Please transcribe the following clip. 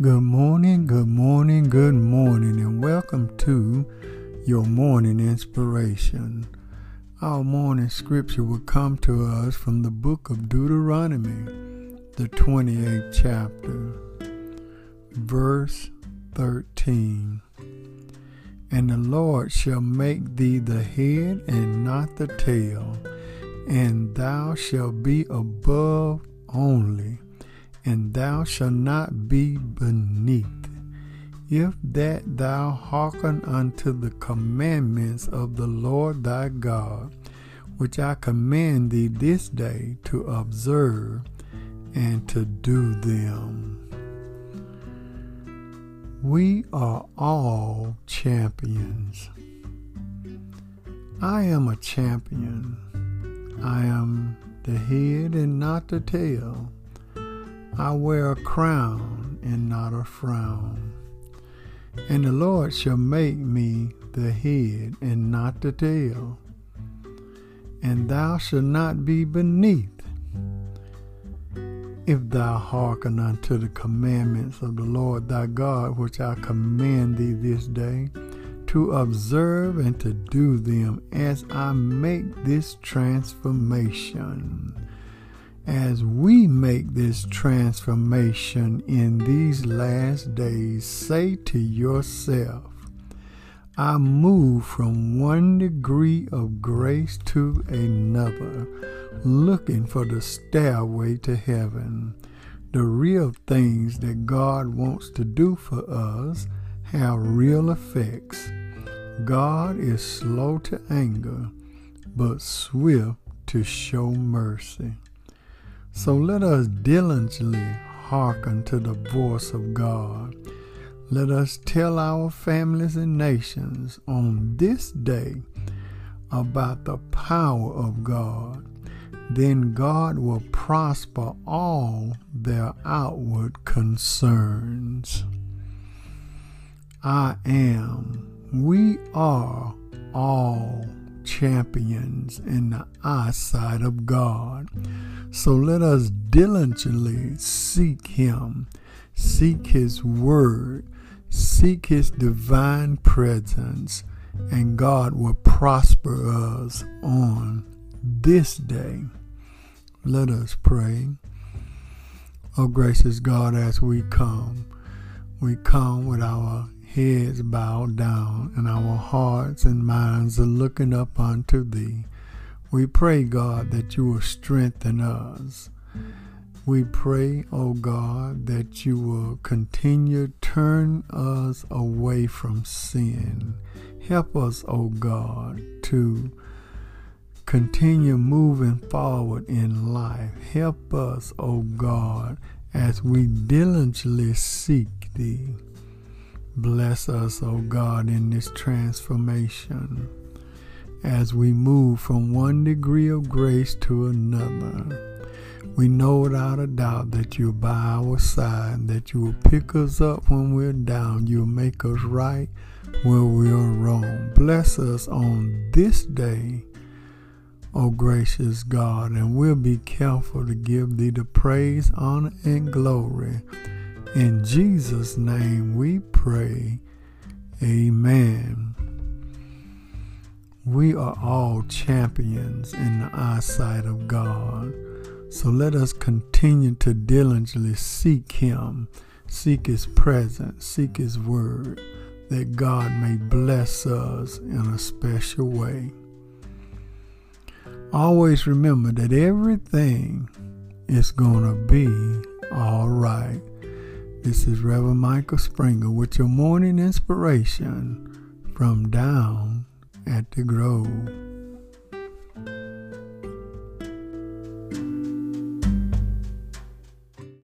Good morning, good morning, good morning, and welcome to your morning inspiration. Our morning scripture will come to us from the book of Deuteronomy, the 28th chapter, verse 13. And the Lord shall make thee the head and not the tail, and thou shalt be above only and thou shalt not be beneath. If that thou hearken unto the commandments of the Lord thy God, which I command thee this day to observe and to do them. We are all champions. I am a champion. I am the head and not the tail. I wear a crown and not a frown. And the Lord shall make me the head and not the tail. And thou shalt not be beneath. If thou hearken unto the commandments of the Lord thy God, which I command thee this day, to observe and to do them as I make this transformation as we make this transformation in these last days, say to yourself, I move from one degree of grace to another, looking for the stairway to heaven. The real things that God wants to do for us have real effects. God is slow to anger, but swift to show mercy. So let us diligently hearken to the voice of God. Let us tell our families and nations on this day about the power of God. Then God will prosper all their outward concerns. I am, we are all champions in the eyesight of God. So let us diligently seek Him, seek His Word, seek His divine presence, and God will prosper us on this day. Let us pray. Oh, gracious God, as we come, we come with our heads bowed down and our hearts and minds are looking up unto Thee. We pray, God, that you will strengthen us. We pray, O oh God, that you will continue turn us away from sin. Help us, O oh God, to continue moving forward in life. Help us, O oh God, as we diligently seek thee. Bless us, O God, in this transformation as we move from one degree of grace to another. We know without a doubt that you're by our side, that you will pick us up when we're down, you'll make us right where we are wrong. Bless us on this day, O gracious God, and we'll be careful to give thee the praise, honor, and glory in Jesus' name we pray. Amen. We are all champions in the eyesight of God. So let us continue to diligently seek Him, seek His presence, seek His word, that God may bless us in a special way. Always remember that everything is going to be all right. This is Reverend Michael Springer with your morning inspiration from down at the Grove.